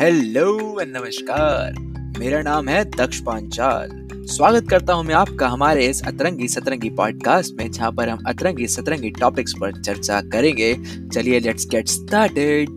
Hello and नमस्कार। मेरा नाम है दक्ष पांचाल। स्वागत करता हूँ मैं आपका हमारे इस अतरंगी सतरंगी पॉडकास्ट में, जहाँ पर हम अतरंगी सतरंगी टॉपिक्स पर चर्चा करेंगे। चलिए लेट्स गेट स्टार्टेड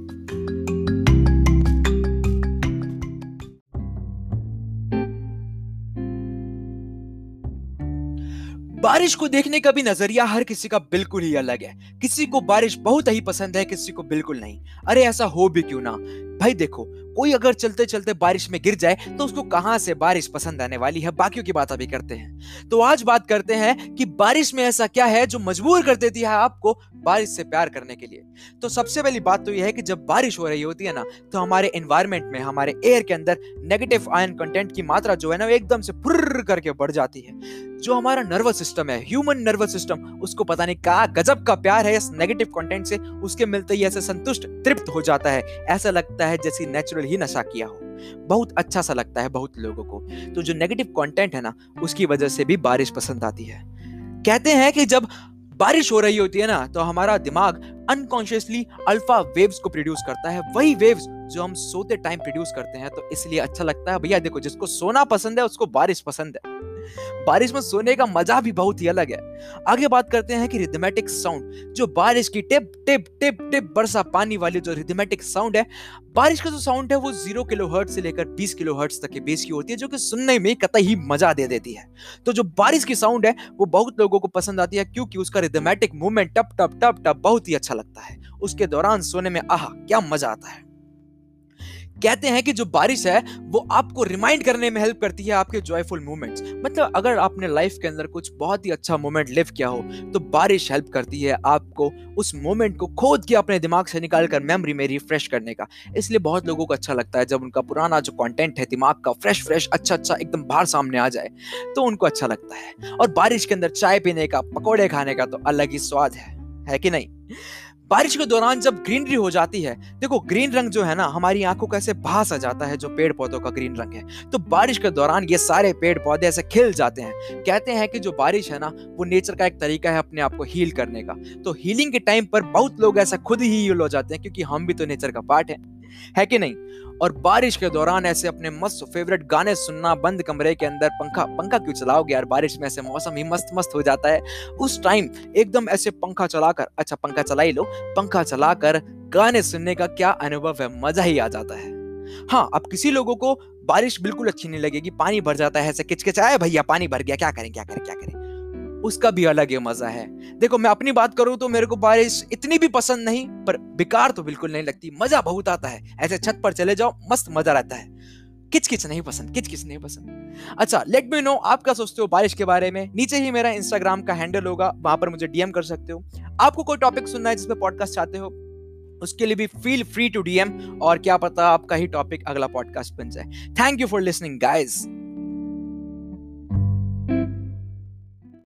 बारिश को देखने का भी नज़रिया हर किसी का बिल्कुल ही अलग है। किसी को बारिश बहुत ही पसंद है, किसी को बिल्कुल नहीं। अरे ऐसा हो भी क्यों ना? भाई देखो, कोई अगर चलते चलते बारिश में गिर जाए तो उसको कहाँ से बारिश पसंद आने वाली है? बाकियों की बात अभी करते हैं। तो आज बात करते हैं कि बारिश में ऐसा क्या है जो मजबूर कर देती है आपको बारिश से प्यार करने के लिए? तो सबसे पहली बात तो यह है कि जब बारिश हो रही होती है ना तो हमारे एनवायरमेंट में, हमारे एयर के अंदर नेगेटिव आयन कंटेंट की मात्रा जो है ना एकदम से फुर्र करके बढ़ जाती है। जो हमारा नर्वस सिस्टम है ह्यूमन नर्वस सिस्टम उसको पता नहीं क्या गजब का प्यार है, इस नेगेटिव कंटेंट से उसके मिलते ही ऐसे संतुष्ट, तृप्त हो जाता है। ऐसा लगता है जैसे नेचुरल ही नशा किया हो। बहुत अच्छा सा लगता है बहुत लोगों को। तो जो नेगेटिव कंटेंट है ना, उसकी वजह से भी बारिश पसंद आती है। कहते हैं कि जब बारिश हो रही होती है ना तो हमारा दिमाग अनकॉन्शियसली अल्फ़ा वेव्स को प्रोड्यूस करता है। वही वेव्स जो हम सोते टाइम प्रोड्यूस करते हैं तो इसलिए अच्छा लगता है। भैया देखो, जिसको सोना पसंद है, उसको बारिश पसंद है। बारिश में सोने का मज़ा भी बहुत ही अलग है। आगे बात करते हैं कि रिदमेटिक साउंड जो बारिश की टिप टिप टिप टिप बरसा पानी वाली जो रिदमेटिक साउंड है, बारिश का जो साउंड है वो ज़ीरो किलो हर्ट से लेकर बीस किलो हर्ट तक के बेस की होती है, जो कि सुनने में कतई ही मज़ा दे देती है। तो जो बारिश की साउंड है, वो बहुत लोगों को पसंद आती है, क्योंकि उसका रिदमेटिक मूवमेंट टप टप टप टप बहुत ही अच्छा लगता है। उसके दौरान सोने में आह, क्या मज़ा आता है। कहते हैं कि जो बारिश है, वो आपको रिमाइंड करने में हेल्प करती है आपके जॉयफुल मोमेंट्स मतलब अगर आपने लाइफ के अंदर कुछ बहुत ही अच्छा मोमेंट लिव किया हो तो बारिश हेल्प करती है आपको उस मोमेंट को खोद के अपने दिमाग से निकाल कर मेमोरी में रिफ्रेश करने का. इसलिए बहुत लोगों को अच्छा लगता है जब उनका पुराना जो कॉन्टेंट है, दिमाग का फ्रेश फ्रेश अच्छा अच्छा एकदम बाहर सामने आ जाए तो उनको अच्छा लगता है. और बारिश के अंदर चाय पीने का, पकौड़े खाने का तो अलग ही स्वाद है है कि नहीं? बारिश के दौरान जब ग्रीनरी हो जाती है, देखो ग्रीन रंग जो है ना, हमारी आँखों का ऐसे भास आ जाता है जो पेड़ पौधों का ग्रीन रंग है। तो बारिश के दौरान ये सारे पेड़ पौधे ऐसे खिल जाते हैं। कहते हैं कि जो बारिश है ना, वो नेचर का एक तरीका है अपने आप को हील करने का। तो हीलिंग के टाइम पर बहुत लोग ऐसा खुद ही हील हो जाते हैं, क्योंकि हम भी तो नेचर का पार्ट है। है कि नहीं? और बारिश के दौरान ऐसे अपने मस्त फेवरेट गाने सुनना बंद कमरे के अंदर पंखा पंखा क्यों चलाओगे यार? बारिश में ऐसे मौसम ही मस्त मस्त हो जाता है। उस टाइम एकदम ऐसे पंखा चलाकर अच्छा पंखा चला ही लो, पंखा चलाकर गाने सुनने का क्या अनुभव है? मज़ा ही आ जाता है। हाँ अब किसी लोगों को बारिश बिल्कुल अच्छी नहीं लगेगी, पानी भर जाता है, ऐसे किचकिचाए, भैया, पानी भर गया, क्या करें क्या करें क्या करें? उसका भी अलग ही मज़ा है। देखो, मैं अपनी बात करूँ तो मेरे को बारिश इतनी भी पसंद नहीं, पर बेकार तो बिल्कुल नहीं लगती। मज़ा बहुत आता है। ऐसे छत पर चले जाओ, मस्त मज़ा रहता है। किच किच नहीं पसंद किच किच नहीं पसंद। अच्छा लेट मी नो आप क्या सोचते हो बारिश के बारे में। नीचे ही मेरा इंस्टाग्राम का हैंडल होगा, वहाँ पर मुझे डीएम कर सकते हो। आपको कोई टॉपिक सुनना है जिसमें पॉडकास्ट चाहते हो, उसके लिए भी फील फ्री टू डीएम और क्या पता आपका ही टॉपिक अगला पॉडकास्ट बन जाए। Thank you for listening guys